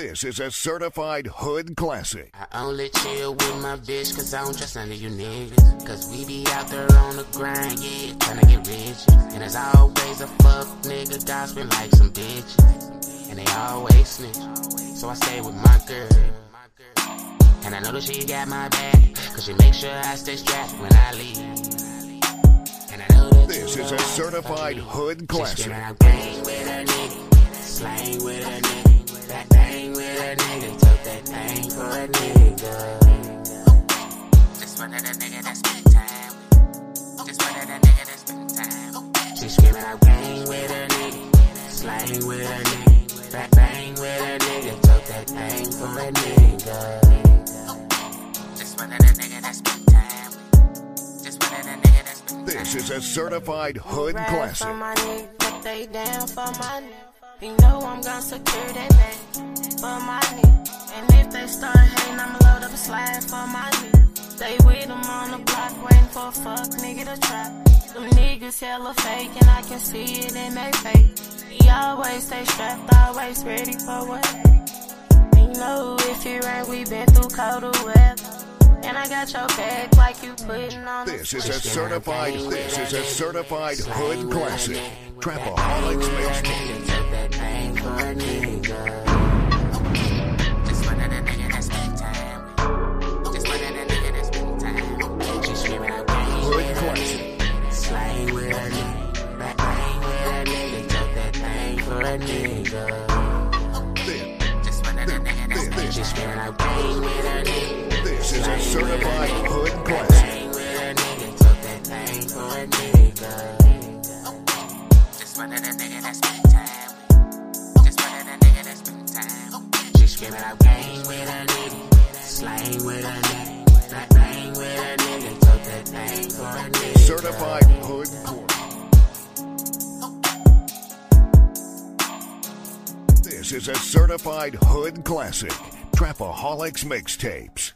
This is a certified hood classic. I only chill with my bitch cause I don't trust none of you niggas. Cause we be out there on the grind, yeah, tryna get rich. And there's always a fuck nigga gossiping like some bitches. And they always snitch. So I stay with my girl. And I know that she got my back. Cause she make sure I stay strapped when I leave. And I know that This is a certified hood classic. Screaming out bang with her nigga, slang with her nigga, that bang with her nigga, took that thing for a nigga. Just one of the nigga that spend time. Just one of the nigga that spend time. She screaming out bang with her nigga, slang with her nigga, that bang with her nigga, took that thing for a nigga. Just one of the nigga that spend time. Just one of the nigga that spend time. This is a certified hood classic. For my nigga, but they down for my nigga. You know I'm gonna secure that bag for my nigga. And if they start hating, I'ma load up a slide for my nigga. Stay with them on the block, waiting for a fuck nigga to trap. Them niggas hella fake, and I can see it in their face. He always stay strapped, always ready for what. You know if you ain't, we been through colder weather. And I got your back like you putting on This is a certified. This is a certified hood classic. Trapaholics mixtape. A nigga, nigga, took that thing for a nigga. This, Just one of that's with nigga. With nigga, took that thing for a nigga. Just one of the nigga that with a nigga, with a nigga. That with a nigga, took that thing for a nigga. Certified hood core. This is a certified hood classic. Trapaholics mixtapes.